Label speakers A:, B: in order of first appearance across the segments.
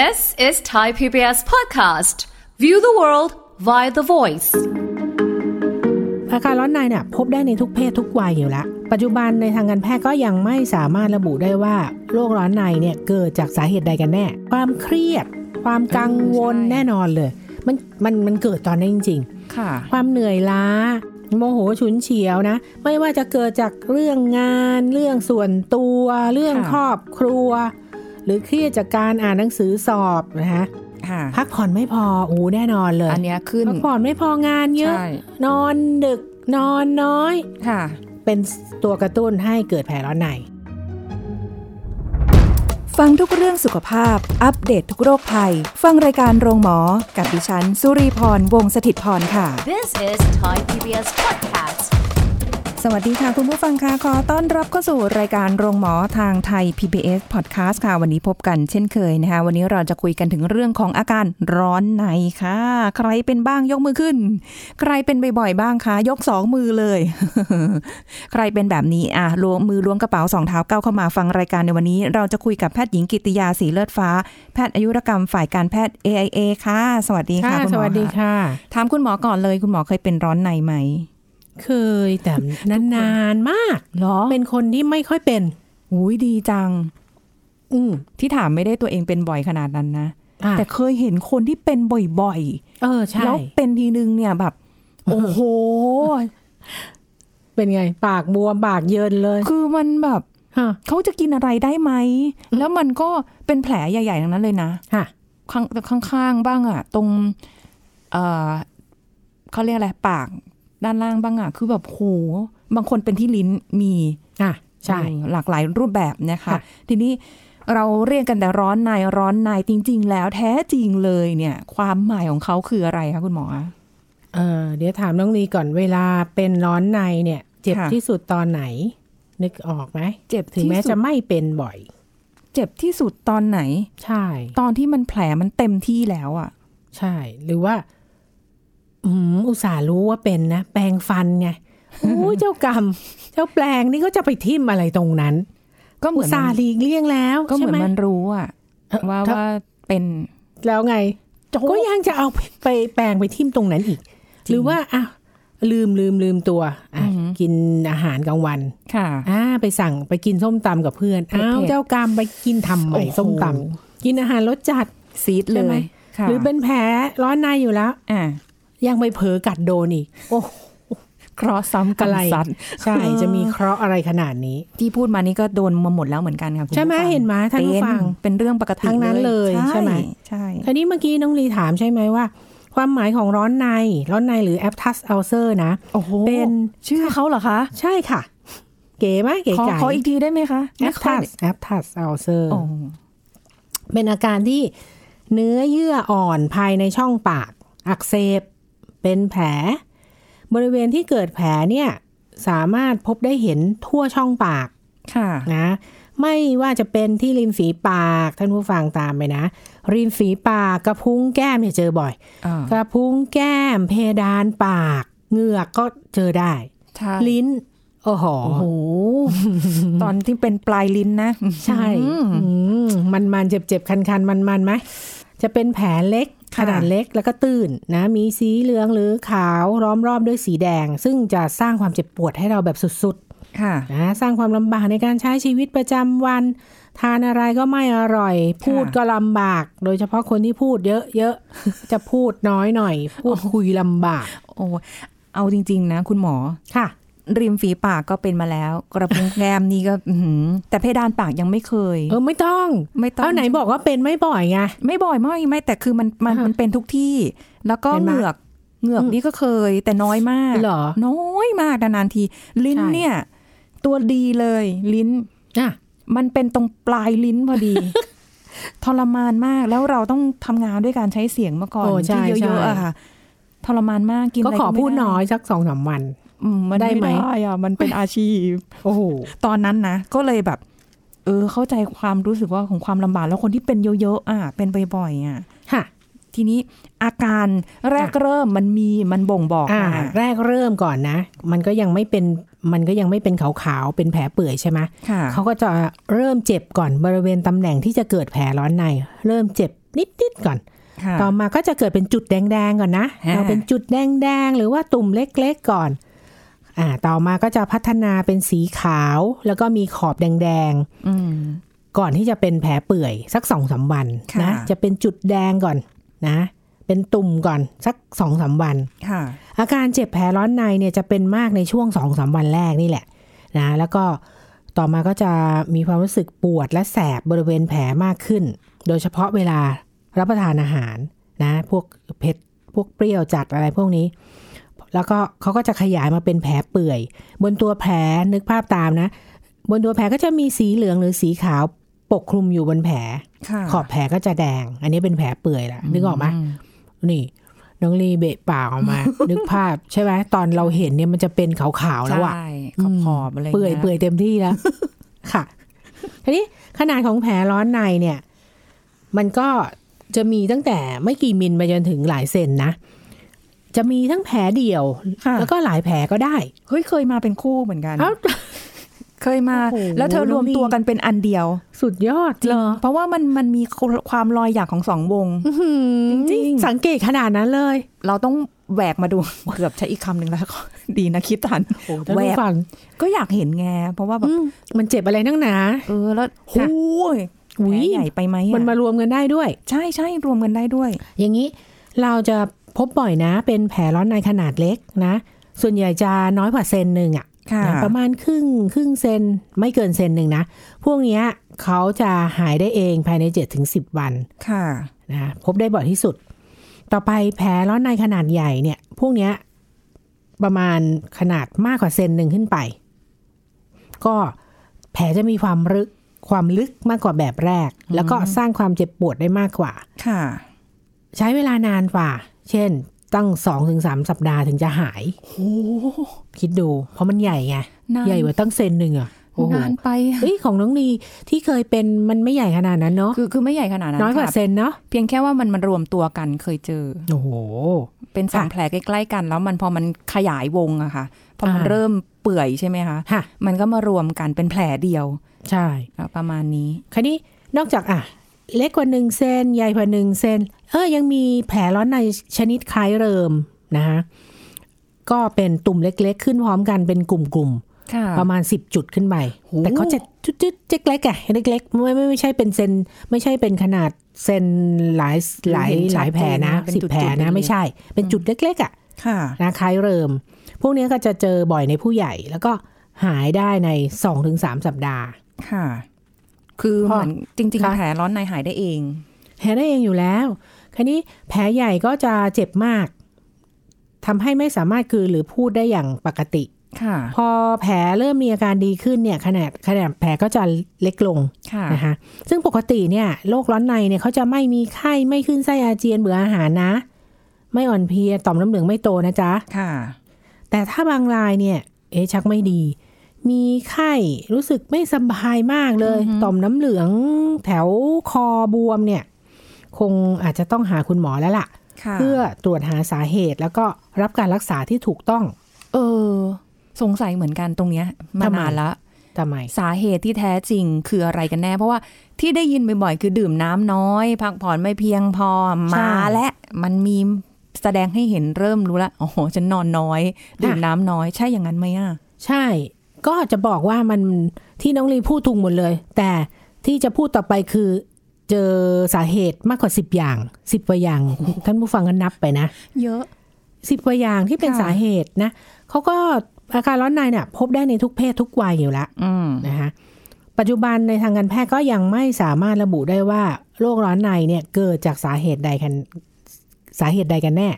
A: This is Thai PBS podcast. View the world via the voice.
B: อาการร้อนในเนี่ยพบได้ในทุกเพศทุกวัยอยู่แล้ว ปัจจุบันในทางการแพทย์ก็ยังไม่สามารถระบุได้ว่าโรคร้อนในเนี่ยเกิดจากสาเหตุใดกันแน่ ความเครียด ความกังวล
C: ใช่
B: แน่นอนเลย มันมันมันเกิดตอนนี้นจริง
C: ค่ะ
B: ๆความเหนื่อยล้าโมโหฉุนเฉียวนะ ไม่ว่าจะเกิดจากเรื่องงาน เรื่องส่วนตัว เรื่อง
C: ค่ะ
B: ครอบครัว หรือเครียดจากการอ่านหนังสือสอบนะฮะ
C: ค่ะ
B: พักผ่อนไม่พอโอ้แน่นอนเลย
C: อันเนี้ยขึ้น
B: พักผ่อนไม่พองานเยอะ
C: ใช่
B: นอนดึกนอนน้อย
C: ค่ะ
B: เป็นตัวกระตุ้นให้เกิดแผลร้อนใน
D: ฟังทุกเรื่องสุขภาพ อัปเดตททุกโรคภัย ฟังรายการโรงหมอ กับดิฉัน สุรีพร วงศิตพรค่ะ
A: This is Thai PBS podcast.
D: สวัสดีค่ะ คุณผู้ฟังค่ะขอต้อนรับเข้าสู่รายการโรงหมอทางไทย PBS Podcast ค่ะ วันนี้พบกันเช่นเคยนะคะ วันนี้เราจะคุยกันถึงเรื่องของอาการร้อนในค่ะ ใครเป็นบ้างยกมือขึ้น ใครเป็นบ่อยๆบ้างคะยกสองมือเลย ใครเป็นแบบนี้อะล้วงมือล้วงกระเป๋าสองเท้าก้าวเข้ามาฟังรายการในวันนี้ เราจะคุยกับแพทย์หญิงกิติยาสีเลือดฟ้า แพทย์อายุรกรรมฝ่ายการแพทย์ AIA ค่ะ สวัสดีค่ะคุณหมอ
B: สวัสดีค่ะ
D: ถามคุณหมอก่อนเลย คุณหมอเคยเป็นร้อนในไหม
B: เคยแต่นานๆมาก
D: หรอ
B: เป็นคนที่ไม่ค่อยเป็น
D: อุ้ยดีจัง
B: อืม
D: ที่ถามไม่ได้ตัวเองเป็นบ่อยขนาดนั้นนะ
B: อะ
D: แต่เคยเห็นคนที่เป็นบ่อย
B: เออ
D: ๆ
B: ใช่
D: แล้วเป็นทีนึงเนี่ยแบบ โอ้โห
B: เป็นไง ปากบวมปากเยินเลย
D: คือมันแบบ
B: ฮะ
D: เขาจะกินอะไรได้ไหม แล้วมันก็เป็นแผลใหญ่ๆทั้งนั้นเลยนะ
B: ค่ะ
D: ข้างข้างๆบ้างอะตรง เออเขาเรียกอะไร ปาก ด้านล่างบ้างอะคือแบบโหบางคนเป็นที่ลิ้นมี
B: อะใช่
D: อืมหลากหลายรูปแบบนะคะ
B: ค่ะ
D: ทีนี้เราเรียกกันแต่ร้อนในร้อนในจริง ๆ แล้วแท้จริงเลยเนี่ย ความหมายของเขาคืออะไรคะคุณหมอ
B: เออเดี๋ยวถามน้องลีก่อนเวลาเป็นร้อนในเนี่ย เจ็บ
D: ค่ะ
B: ที่สุดตอนไหน นึกออกไหม
D: เจ็บ
B: ถึงแม้
D: ที่สุด
B: จะไม่เป็นบ่อย
D: เจ็บที่สุดตอนไหน
B: ใช่
D: ตอนที่มันแผลมันเต็มที่แล้วอะ
B: ใช่ หรือว่า อืมอุตส่าห์รู้ว่าเป็นนะ แปรงฟันไงโอ้ยเจ้ากรรม เจ้าแปลงนี่ก็จะไปทิ่มอะไรตรงนั้น
D: ก็เห
B: อุ
D: มื
B: ต
D: อน
B: ส่า
D: มั
B: ห์
D: น
B: หลีกเลี่ยงแล้ว
D: ก็เหมือน
B: ใช่ไมั
D: นรู้อะ
B: เอ่อ
D: ว่า
B: ถ้า
D: ว่าเป็น
B: แล้วไงก็ยังจะเอาไปไปแปลงไปทิ่มตรงนั้นอีก
D: จริง
B: หรือว่าอะลืมลืมลืมตัวอะ
D: อือหือ
B: กินอาหารกลางวัน
D: ค่ะ
B: อ่าไปสั่งไปกินส้มตำกับเพื่อน
D: เผ็ดๆ
B: อ้าวเจ้ากรรมไปกินทำใหม่
D: โอ้โห
B: ส้มตำกินอาหารรสจัด
D: ซีดเล
B: ใช่ไหม
D: ยค่ะ
B: หรือเป็นแผลร้อนในอยู่แล้ว
D: อ่า
B: ยังไปเผลอกัดโดนอีกโอ้
D: เคราะห์ซ้ำกัน
B: อะไร
D: ซัด
B: ใช่จะมีเคราะห์อะไรขนาดนี้
D: ที่พูดมานี่ก็โดนมาหมดแล้วเหมือนกันค่ะคุณ
B: ใช่ไหม
D: ผู้ฟัง
B: เห็นไหมท่านผู้
D: เป็น
B: ฟัง
D: เป็นเรื่องปกติ
B: ทั้งนั้นเลยใช่ไหม
D: ใช่
B: คราวนี้เมื่อกี้น้องลีถามใช่ไหมว่า ความหมายของร้อนใน ร้อนในหรือ aptus ulcer นะ
D: โอ้โห
B: เป็น
D: ชื่อเขาเหรอคะ
B: ใช่ค่ะ เก๋ไหมเก๋
D: ขอ
B: ไก่
D: ขออีกทีได้ไหมคะไม่ค่อย
B: aptus aptus ulcer
D: โอ้
B: เป็นอาการที่เนื้อเยื่ออ่อนภายในช่องปาก อักเสบ เป็นแผล บริเวณที่เกิดแผลเนี่ยสามารถพบได้เห็นทั่วช่องปาก
D: ค่ะ
B: นะไม่ว่าจะเป็นที่ริมฝีปากท่านผู้ฟังตามไปนะ ริมฝีปากกระพุ้งแก้มเนี่ยเจอบ่อย
D: อ่าก
B: ระพุ้งแก้ม เพดานปากเหงือกก็เจอได้
D: ใช่
B: ลิ้นโอ้โห
D: โอ้โหตอนที่เป็นปลายลิ้นนะ
B: ใช่มันมันๆเจ็บเจ็บๆคันคันมันมันๆไหมจะเป็นแผลเล็ก ข
D: ค่ะ
B: นาดเล็กแล้วก็ตื้นนะ มีสีเหลืองหรือขาวล้อมรอบด้วยสีแดง ซึ่งจะสร้างความเจ็บปวดให้เราแบบสุด
D: ค่ะ
B: ๆนะสร้างความลำบากในการใช้ชีวิตประจำวัน ทานอะไรก็ไม่อร่อย พูดก็ลำบาก โดยเฉพาะคนที่พูดเยอะๆ จะพูดน้อยหน่อย พูดคุยลำบาก
D: โอ้เอาจริง ๆ นะ คุณหมอ
B: ค่ะ
D: ริมฝีปากก็เป็นมาแล้ว กระพุ้งแก้มนี่ก็อื้อหือแต่เพดานปากยังไม่เคย
B: เออไม่ต้อง
D: ไม่ต้อง
B: เอาไหนบอกว่าเป็นไม่บ่อยไง
D: ไม่บ่อยไม่ไม่แต่คือมันมัน
B: อ่าฮะ
D: มันเป็นทุกที่ แล้วก็
B: เห็นไหม
D: เหงือกเหงือก
B: อืม
D: นี่ก็เคย แต่น้อยมาก
B: เหรอ
D: น้อยมากนานๆที ลิ้น
B: ใช่
D: เนี่ย ตัวดีเลย ลิ้น
B: อะ
D: มันเป็นตรงปลายลิ้นพอดีทรมานมากแล้วเราต้องทำงานด้วยการใช้เสียงมาก่อน
B: โอ้ใช่
D: ที่เย
B: ใช่
D: อะๆอะค่ะทรมานมากกิน
B: ก็
D: อะไร
B: ขอ
D: ไม่
B: พูด
D: ไน้
B: อยสักสองสามวัน
D: อื มมัน
B: ได้ไหม
D: ไม่ได้อะมันเป็นอาชีพ
B: โอ้โห
D: ตอนนั้นนะก็เลยแบบ เออ เข้าใจความรู้สึกว่าของความลำบากแล้วคนที่เป็นเยอะๆอะเป็นบ่อยๆอะ
B: ค่ะ
D: ทีนี้อาการแรกเริ่มมันมีมันบ่งบอก
B: อ่า
D: มา
B: แรกเริ่มก่อนนะ มันก็ยังไม่เป็นมันก็ยังไม่เป็นขาวๆเป็นแผลเปื่อยใช่ไหม
D: ค่ะ
B: เขาก็จะเริ่มเจ็บก่อนบริเวณตำแหน่งที่จะเกิดแผลร้อนใน เริ่มเจ็บนิดๆก่อน
D: ค่ะ
B: ต่อมาก็จะเกิดเป็นจุดแดงๆก่อนนะ
D: ฮะ
B: เราเป็นจุดแดงๆหรือว่าตุ่มเล็กๆก่อน อ่าต่อมาก็จะพัฒนาเป็นสีขาว แล้วก็มีขอบแดง
D: อืม
B: ๆก่อนที่จะเป็นแผลเปื่อย สักสองสามวัน
D: ค่ะ
B: นะจะเป็นจุดแดงก่อนนะ เป็นตุ่มก่อนสักสองสามวัน
D: ค่ะ
B: อาการเจ็บแผลร้อนในเนี่ยจะเป็นมากในช่วงสองสามวันแรกนี่แหละนะแล้วก็ต่อมาก็จะมีความรู้สึกปวดและแสบบริเวณแผลมากขึ้น โดยเฉพาะเวลารับประทานอาหารนะ พวกเผ็ดพวกเปรี้ยวจัดอะไรพวกนี้ แล้วก็เขาก็จะขยายมาเป็นแผลเปื่อย บนตัวแผลนึกภาพตามนะ บนตัวแผลก็จะมีสีเหลืองหรือสีขาวปกคลุมอยู่บนแผล
D: ค่ะ
B: ขอบแผลก็จะแดง อันนี้เป็นแผลเปื่อยละนึกออกไหมนี่น้องลีเบะปากออกมา นึกภาพใช่ไหมตอนเราเห็นเนี่ยมันจะเป็นขาวๆแล้วอะ
D: ใช่ขอบขอบๆอะไร
B: เปื่อย
D: งี้
B: เปื่อยเต็มที่แล้วค่ะทีนี้ขนาดของแผลร้อนในเนี่ย มันก็จะมีตั้งแต่ไม่กี่มิลไปจนถึงหลายเซนนะ จะมีทั้งแผลเดี่ยว
D: ค่ะ
B: แล้วก็หลายแผลก็ได้
D: เฮ้ยเคยมาเป็นคู่เหมือนกัน
B: เอ้า
D: เคยมา
B: โอ้โห
D: แล้วเธอรวมตัวกันเป็นอันเดียว
B: สุดยอด
D: จริ
B: เล
D: ง
B: ย
D: เพราะว่ามันมันมีความรอยหยักของสองวงจริงๆ
B: สังเกตขนาดนั้นเลย
D: เราต้องแหวกมาดูเกือบใช้อีกคำหนึ่งแล้ว ดีนะคิดทัน
B: ท่าน
D: แหว
B: ผู้
D: ก
B: ฟัง
D: ก็อยากเห็นไงเพราะว่าแบบ
B: อืมมันเจ็บอะไรนั่งหนา
D: เออแล้ว
B: ค่ะ
D: โอ้ย
B: อุ๊
D: แผล
B: ย
D: ใหญ่ไปไหมอะ
B: มันมารวมกันได้ด้วย
D: ใช่ใช่รวมกันได้ด้วย
B: อย่างนี้เราจะ พบบ่อยนะ เป็นแผลร้อนในขนาดเล็กนะ ส่วนใหญ่จะน้อยกว่าเซนหนึ่งอะ
D: ค่ะ
B: นะประมาณครึ่งครึ่งเซนไม่เกินเซนหนึ่งนะ พวกเนี้ยเขาจะหายได้เองภายใน7ถึง10วัน
D: ค่ะ
B: นะพบได้บ่อยที่สุด ต่อไปแผลร้อนในขนาดใหญ่เนี่ย พวกเนี้ยประมาณขนาดมากกว่าเซนหนึ่งขึ้นไป ก็แผลจะมีความลึกความลึกมากกว่าแบบแรก แล้วก็สร้างความเจ็บปวดได้มากกว่า
D: ค่ะ
B: ใช้เวลานานกว่า เช่น ตั้งสองถึงสามสัปดาห์ถึงจะหาย
D: โอ้
B: คิดดู เพราะมันใหญ่ไง
D: นาน
B: ใหญ่กว่าตั้งเซนหนึ่งอะโอ้โห
D: นานไปอะ
B: เอ้ยของน้องนีที่เคยเป็นมันไม่ใหญ่ขนาดนั้นเนาะ
D: คือคือไม่ใหญ่ขนาดนั้น
B: น้อยกว่า
D: ค่ะ
B: เซนเนาะ
D: เพียงแค่ว่ามันมันรวมตัวกันเคยเจอ
B: โอ้โห
D: เป็นสอง
B: ค่ะ
D: แผลใกล้ ๆ กัน แล้วมันพอมันขยายวงอะค่ะพอมัน
B: อ่า
D: เริ่มเปื่อยใช่ไหมคะ
B: ค่ะ
D: มันก็มารวมกันเป็นแผลเดียว
B: ใช่
D: อะประมาณนี้
B: คราวนี้นอกจากอะ เล็กกว่าหนึ่งเซนใหญ่กว่าหนึ่งเซนเออยังมีแผลร้อนในชนิดคล้ายเริมนะคะก็เป็นตุ่มเล็ก ๆ ขึ้นพร้อมกันเป็นกลุ่มๆ
D: ค่ะ
B: ประมาณ 10 จุดขึ้นไป
D: โห
B: แต่เขาจะจุดๆเล็กๆอะเล็กๆไม่ไม่ไม่ใช่เป็นเซนไม่ใช่เป็นขนาดเซนหลายหลายหลายแผลนะสิบแผลนะไม่ใช่ เป็นจุดเล็กๆอะ
D: ค่ะ
B: นะคล้ายเริม พวกนี้ก็จะเจอบ่อยในผู้ใหญ่แล้วก็หายได้ใน 2-3 สัปดาห์
D: ค่ะ คือ
B: พอ
D: เหมือนจริง
B: ค่ะ
D: ๆแผลร้อนในหายได้เอง
B: หายได้เองอยู่แล้วคราวนี้แผลใหญ่ก็จะเจ็บมากทำให้ไม่สามารถกลืนหรือพูดได้อย่างปกติ
D: ค่ะ
B: พอแผลเริ่มมีอาการดีขึ้นเนี่ยขนาดขนาดแผลก็จะเล็กลง
D: ค่ะ
B: นะคะซึ่งปกติเนี่ยโรคร้อนในเนี่ยเขาจะไม่มีไข้ไม่ขึ้นไส้อาเจียนเบื่ออาหารนะ ไม่อ่อนเพลียต่อมน้ำเหลืองไม่โตนะจ๊ะ
D: ค่ะ
B: แต่ถ้าบางรายเนี่ย เอ๊ะชักไม่ดี มีไข้รู้สึกไม่สบายมากเลย
D: อือฮึ
B: ต่อมน้ำเหลืองแถวคอบวมเนี่ย คงอาจจะต้องหาคุณหมอแล้วล่ะ
D: ค่ะ
B: เพื่อตรวจหาสาเหตุแล้วก็รับการรักษาที่ถูกต้อง
D: เออ สงสัยเหมือนกันตรงเนี้ยมา
B: ทำไม
D: นานละ
B: ทำไม
D: สาเหตุที่แท้จริงคืออะไรกันแน่ เพราะว่าที่ได้ยินบ่อยๆคือดื่มน้ำน้อย พักผ่อนไม่เพียงพอมาและมันมีแสดงให้เห็นเริ่มรู้ละโอ้โหฉันนอนน้อย ดื่มน้ำน้อยใช่อย่างนั้นไหมอะ
B: ใช่ ก็จะบอกว่ามันที่น้องลีพูดถูกหมดเลย แต่ที่จะพูดต่อไปคือเจอสาเหตุมากกว่าสิบอย่างสิบกว่าอย่าง ท่านผู้ฟังก็นับไปนะ
D: เยอะ
B: สิบกว่าอย่างที่เป็น
D: ค่ะ
B: สาเหตุนะเขาก็อาการร้อนในเนี่ยพบได้ในทุกเพศทุกวัยอยู่แล้ว
D: อืม
B: นะคะปัจจุบันในทางการแพทย์ก็ยังไม่สามารถระบุได้ว่าโรคร้อนในเนี่ยเกิดจากสาเหตุใดกันสาเหตุใดกันแน่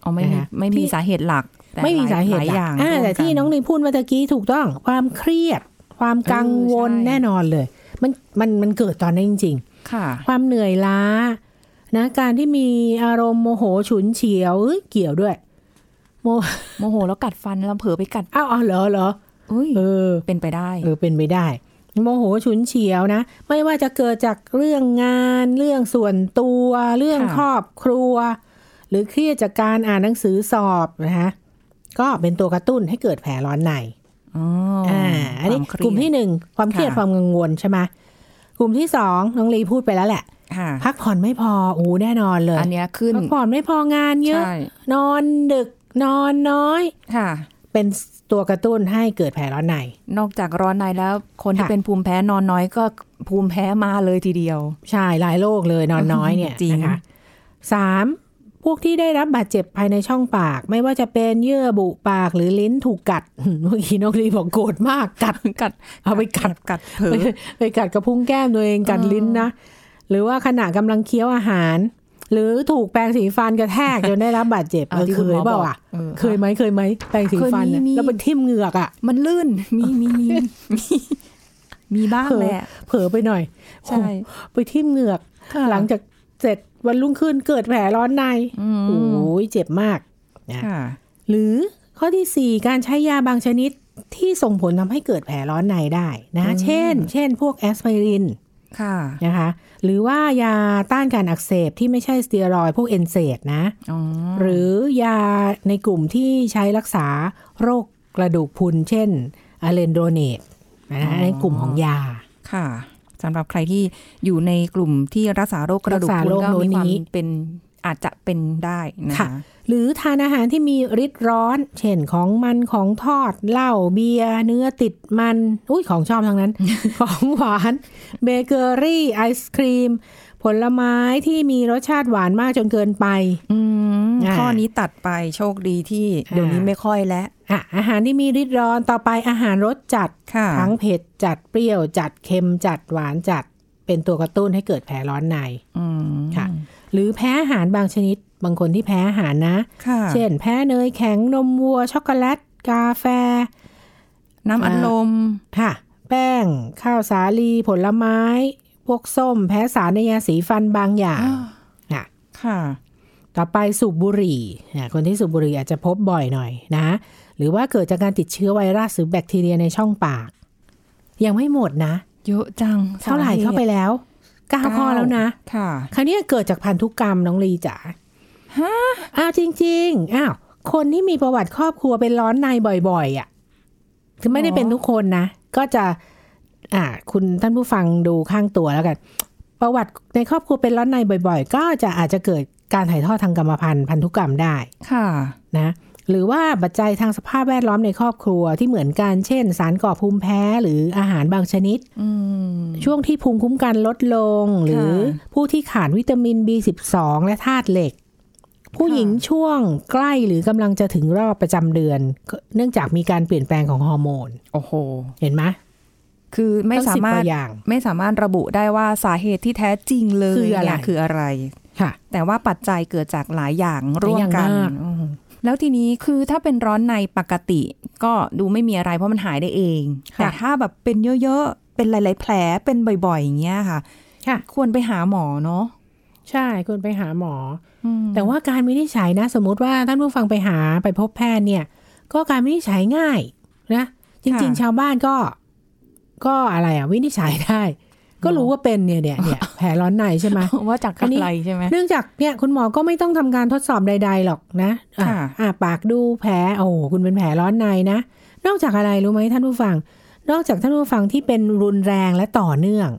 D: เอาไม่มี
B: นะคะ
D: ไม่มี
B: ที่
D: สาเหตุหลักแต่
B: ไม่มี
D: ลย
B: สาเหตุ
D: ลาย
B: หลัก
D: อย่าง
B: อ่าร
D: วม
B: แต่ที่
D: กั
B: น้องลีพูดเมื่อตะกี้ถูกต้องความเครียด ความกังวล
D: เออใช่
B: แน่นอนเลย มันมันมันเกิดตอนนั้นจริง
D: ค่ะ
B: ๆความเหนื่อยล้านะการที่มีอารมณ์โมโหฉุนเฉียวเอ้ยเกี่ยวด้วย โม
D: โมโหแล้วกัดฟันแล้วเผลอไปกัด
B: อ้าวอ๋อเหรอเหรอ
D: อุ้ย
B: เออ
D: เป็นไปได้
B: เออเป็นไปได้ โมโหฉุนเฉียวนะ ไม่ว่าจะเกิดจากเรื่องงาน เรื่องส่วนตัว เรื่อง
D: ค่ะ
B: ครอบครัว หรือเครียดจากการอ่านหนังสือสอบนะคะ ก็เป็นตัวกระตุ้นให้เกิดแผลร้อนใน
D: อ๋อ
B: อ่า อันนี้
D: ควาเครียด
B: กลุ่มที่หนึ่งความเครียด
D: ค่ะ
B: ความกังวลใช่ไหมกลุ่มที่สองน้องลีพูดไปแล้วแหละ
D: ค่ะ
B: พักผ่อนไม่พอโอ้แน่นอนเลย
D: อันเนี้ยขึ้น
B: พักผ่อนไม่พองานเยอะ
D: ใช่
B: นอนดึกนอนน้อย
D: ค่ะ
B: เป็นตัวกระตุ้นให้เกิดแผลร้อนใน
D: นอกจากร้อนในแล้ว คนที่
B: ค่ะ
D: เป็นภูมิแพ้นอนน้อยก็ภูมิแพ้มาเลยทีเดียว
B: ใช่หลายโรคเลยนอนน้อยเนี่ย
D: จริง
B: นะคะสาม พวกที่ได้รับบาดเจ็บภายในช่องปาก ไม่ว่าจะเป็นเยื่อบุปากหรือลิ้นถูกกัดเมื่อกี้นกลีบอกโกรธมากกัด
D: กัด
B: เอาไปกัด
D: กัดเผล
B: ไป
D: อ
B: ไปกัดกระพุ้งแก้มตัวเองกัด
D: เออ
B: ลิ้นนะ หรือว่าขณะกำลังเคี้ยวอาหาร หรือถูกแปรงสีฟันกระแทกจนได้รับบาดเจ็บ
D: เอาที่
B: เค
D: คุณห
B: ย
D: มอ
B: เปล่า
D: บอก
B: อะ
D: เออ
B: เคยไหมเคยไหมแปรงสีฟัน
D: เคยมี
B: น่ะ
D: มี
B: แล้วไปทิ่มเหงือกอะ
D: มันลื่นมีมีมีมีมีบ้าง
B: เผลอ
D: แหละ
B: เผลอไปหน่อย
D: ใช่
B: โอ้ไปทิ่มเหงือก
D: ค่ะ
B: หลังจากเสร็จ วันรุ่งขึ้นเกิดแผลร้อนใน
D: อืม
B: โอ้ยเจ็บมากนะ
D: ค่ะ
B: หรือข้อที่สี่การใช้ยาบางชนิดที่ส่งผลทำให้เกิดแผลร้อนในได้นะ
D: อืม
B: เช่น เช่น พวกแอสไพริน
D: ค่ะ
B: นะคะ หรือว่ายาต้านการอักเสบที่ไม่ใช่สเตียรอยด์พวกเอนเซดนะ
D: อ๋อ
B: หรือยาในกลุ่มที่ใช้รักษาโรคกระดูกพรุน เช่นอะเลนโดเนตนะในกลุ่มของยา
D: ค่ะ สำหรับใครที่อยู่ในกลุ่มที่รักษาโรคกระดูก
B: รักษา
D: พรุน
B: โรค
D: ก็มีความ
B: นี้
D: เป็นอาจจะเป็นได้นะ
B: ค่ะ
D: คะ
B: หรือทานอาหารที่มีฤทธิ์ร้อน เช่นของมันของทอดเหล้าเบียร์เนื้อติดมัน อุ้ยของชอบทั้งนั้น ของหวาน เบเกอรี่ ไอศครีม ผลไม้ที่มีรสชาติหวานมากจนเกินไป
D: อืม
B: อ่า
D: ข้อนี้ตัดไปโชคดีที่เดี๋ยวนี้
B: อ่า
D: ไม่ค่อยแล้ว
B: อะอาหารที่มีฤทธิ์ร้อนต่อไปอาหารรสจัด
D: ค่ะ
B: ทั้งเผ็ดจัดเปรี้ยวจัดเค็มจัดหวานจัด เป็นตัวกระตุ้นให้เกิดแผลร้อนใน
D: อืม
B: ค่ะ หรือแพ้อาหารบางชนิดบางคนที่แพ้อาหารนะ
D: ค่ะ
B: เช่น แพ้เนยแข็งนมวัว ช็อกโกแลต กาแฟ
D: น้ำอัดลม
B: ค่ะ แป้ง ข้าวสาลี ผลไม้ พวกส้ม แพ้สารในยาสีฟันบางอย่างค่ะ
D: ค่ะ
B: ต่อไปสูบบุหรี่อะคนที่สูบบุหรี่อาจจะพบบ่อยหน่อยนะ หรือว่าเกิดจากการติดเชื้อไวรัสหรือแบคทีเรียในช่องปาก ยังไม่หมดนะ
D: เยอะจัง
B: เท่าไหร่เข้าไปแล้วเก้าข้อแล้วนะ
D: ค่ะ
B: คราวนี้เกิดจากพันธุกรรมน้องลีจ๋าฮะอ้าวจริง ๆ อ้าว คนที่มีประวัติครอบครัวเป็นร้อนในบ่อย ๆ อะ คือไม่ได้เป็นทุกคนนะ ก็จะ อ่าคุณท่านผู้ฟังดูข้างตัวแล้วกัน ประวัติในครอบครัวเป็นร้อนในบ่อย ๆ ก็จะอาจจะเกิดการถ่ายทอดทางกรรมพันธุ์พันธุกรรมได้
D: ค่ะ
B: นะหรือว่าปัจจัยทางสภาพแวดล้อมในครอบครัวที่เหมือนกันเช่น สารก่อภูมิแพ้หรืออาหารบางชนิด
D: อืม
B: ช่วงที่ภูมิคุ้มกันลดลง หรือ
D: ค่ะ
B: ผู้ที่ขาดวิตามิน B12 และธาตุเหล็ก ผู้หญิงช่วงใกล้หรือกำลังจะถึงรอบประจำเดือน เนื่องจากมีการเปลี่ยนแปลงของฮอร์โมน
D: โอ้โห
B: เห็นไหม
D: คือไม่
B: ตั้ง
D: สา
B: สิบ
D: มารถ
B: กว่าอย่าง
D: ไม่สามารถระบุได้ว่าสาเหตุที่แท้จริงเลย
B: คืออะไร
D: เนี่ยคืออะไร
B: ค่ะ
D: แต่ว่าปัจจัยเกิดจากหลายอย่างร่วมกัน
B: หลายอย่างมาก
D: อืมแล้วทีนี้คือถ้าเป็นร้อนในปกติ ก็ดูไม่มีอะไรเพราะมันหายได้เอง แต่ถ้าแบบเป็นเยอะๆ เป็นหลาย ๆ แผลเป็นบ่อยๆ อย่างเงี้ยค่ะ
B: ค่ะ
D: ควรไปหาหมอเนาะ
B: ใช่คุณไปหาหมอ
D: อืม
B: แต่ว่าการวินิจฉัยนะ สมมุติว่าท่านผู้ฟังไปหาไปพบแพทย์เนี่ย ก็การวินิจฉัยง่ายนะ จริง ๆ ชาวบ้านก็ ก็อะไรอะวินิจฉัยได้ ก็รู้ว่าเป็นเนี่ยเนี่ยเนี่ยแผลร้อนในใช่ไหม
D: ว่าจาก
B: คราวนี้
D: อะไรใช่ไหม
B: เนื่องจากเนี่ยคุณหมอก็ไม่ต้องทำการทดสอบใด ๆ หรอกนะอะ
D: ค่ะ
B: อะปากดูแผลโอ้โหคุณเป็นแผลร้อนในนะ นอกจากอะไรรู้ไหมท่านผู้ฟัง นอกจากท่านผู้ฟังที่เป็นรุนแรงและต่อเนื่อง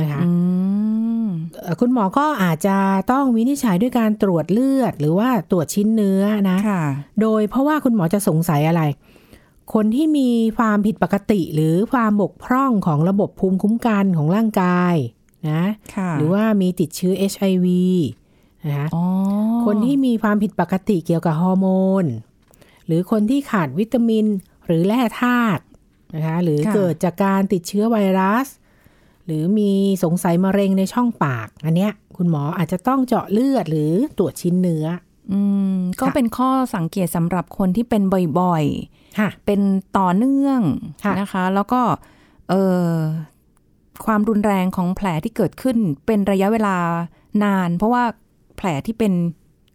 B: นะคะ
D: อืม
B: เอ่อคุณหมอก็อาจจะต้องวินิจฉัยด้วยการตรวจเลือด หรือว่าตรวจชิ้นเนื้อนะ
D: ค่ะ
B: โดยเพราะว่าคุณหมอจะสงสัยอะไร คนที่มีความผิดปกติหรือความบกพร่องของระบบภูมิคุ้มกันของร่างกายนะ
D: ค่ะ
B: หรือว่ามีติดเชื้อ HIV นะคะ
D: อ๋อ
B: คนที่มีความผิดปกติเกี่ยวกับฮอร์โมน หรือคนที่ขาดวิตามินหรือแร่ธาตุนะคะหรือเกิดจากการติดเชื้อไวรัส หรือมีสงสัยมะเร็งในช่องปาก อันเนี้ยคุณหมออาจจะต้องเจาะเลือดหรือตรวจชิ้นเนื้อ
D: อืม ก็
B: ค่ะ
D: เป็นข้อสังเกตสำหรับคนที่เป็นบ่อย
B: ค่ะ
D: ๆ เป็นต่อเนื่อง
B: ค่ะ
D: นะคะ แล้วก็เออความรุนแรงของแผลที่เกิดขึ้นเป็นระยะเวลานาน เพราะว่าแผลที่เป็น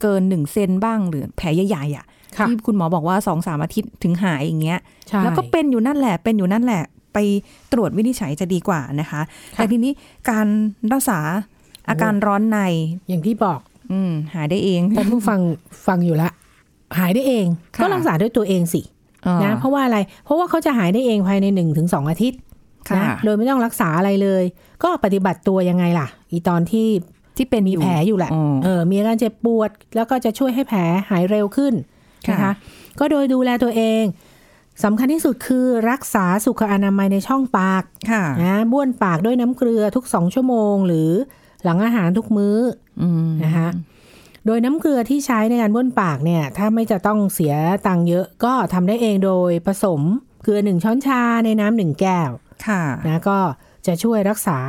D: เกินหนึ่งเซนบ้างหรือแผลใหญ่ๆอะ
B: ค่ะ
D: ที่คุณหมอบอกว่าสองสามอาทิตย์ถึงหายอย่างเงี้ย
B: ใช่
D: แล้วก็เป็นอยู่นั่นแหละเป็นอยู่นั่นแหละ ไปตรวจวินิจฉัยจะดีกว่านะคะ
B: ค่ะ
D: แต่ทีนี้การรักษาอาการร้อนใน
B: อย่างที่บอก
D: อืมหายได้เอง
B: ท่านผู้ฟังฟังอยู่ละหายได้เอง
D: ค่ะ
B: ก็รักษาด้วยตัวเองสิ
D: อ๋อ
B: นะเพราะว่าอะไร เพราะว่าเขาจะหายได้เองภายในหนึ่งถึงสองอาทิตย์
D: ค่ะ
B: นะโดยไม่ต้องรักษาอะไรเลย ก็ปฏิบัติตัวยังไงล่ะ อีตอนที่
D: ที่เป็น
B: มี
D: อยู่
B: แผลอยู่แหละ
D: อ๋อ
B: เออมีอาการเจ็บปวด แล้วก็จะช่วยให้แผลหายเร็วขึ้นนะคะ
D: ค่ะ
B: ก็โดยดูแลตัวเองสำคัญที่สุดคือรักษาสุขอนามัยในช่องปาก
D: ค่ะ
B: นะบ้วนปากด้วยน้ำเกลือทุกสองชั่วโมง หรือหลังอาหารทุกมื้อ
D: อืม
B: นะคะ โดยน้ำเกลือที่ใช้ในการบ้วนปากเนี่ย ถ้าไม่จะต้องเสียตังค์เยอะก็ทำได้เองโดยผสมเกลือหนึ่งช้อนชาในน้ำหนึ่งแก้ว
D: ค่ะ
B: นะก็จะช่วยรักษา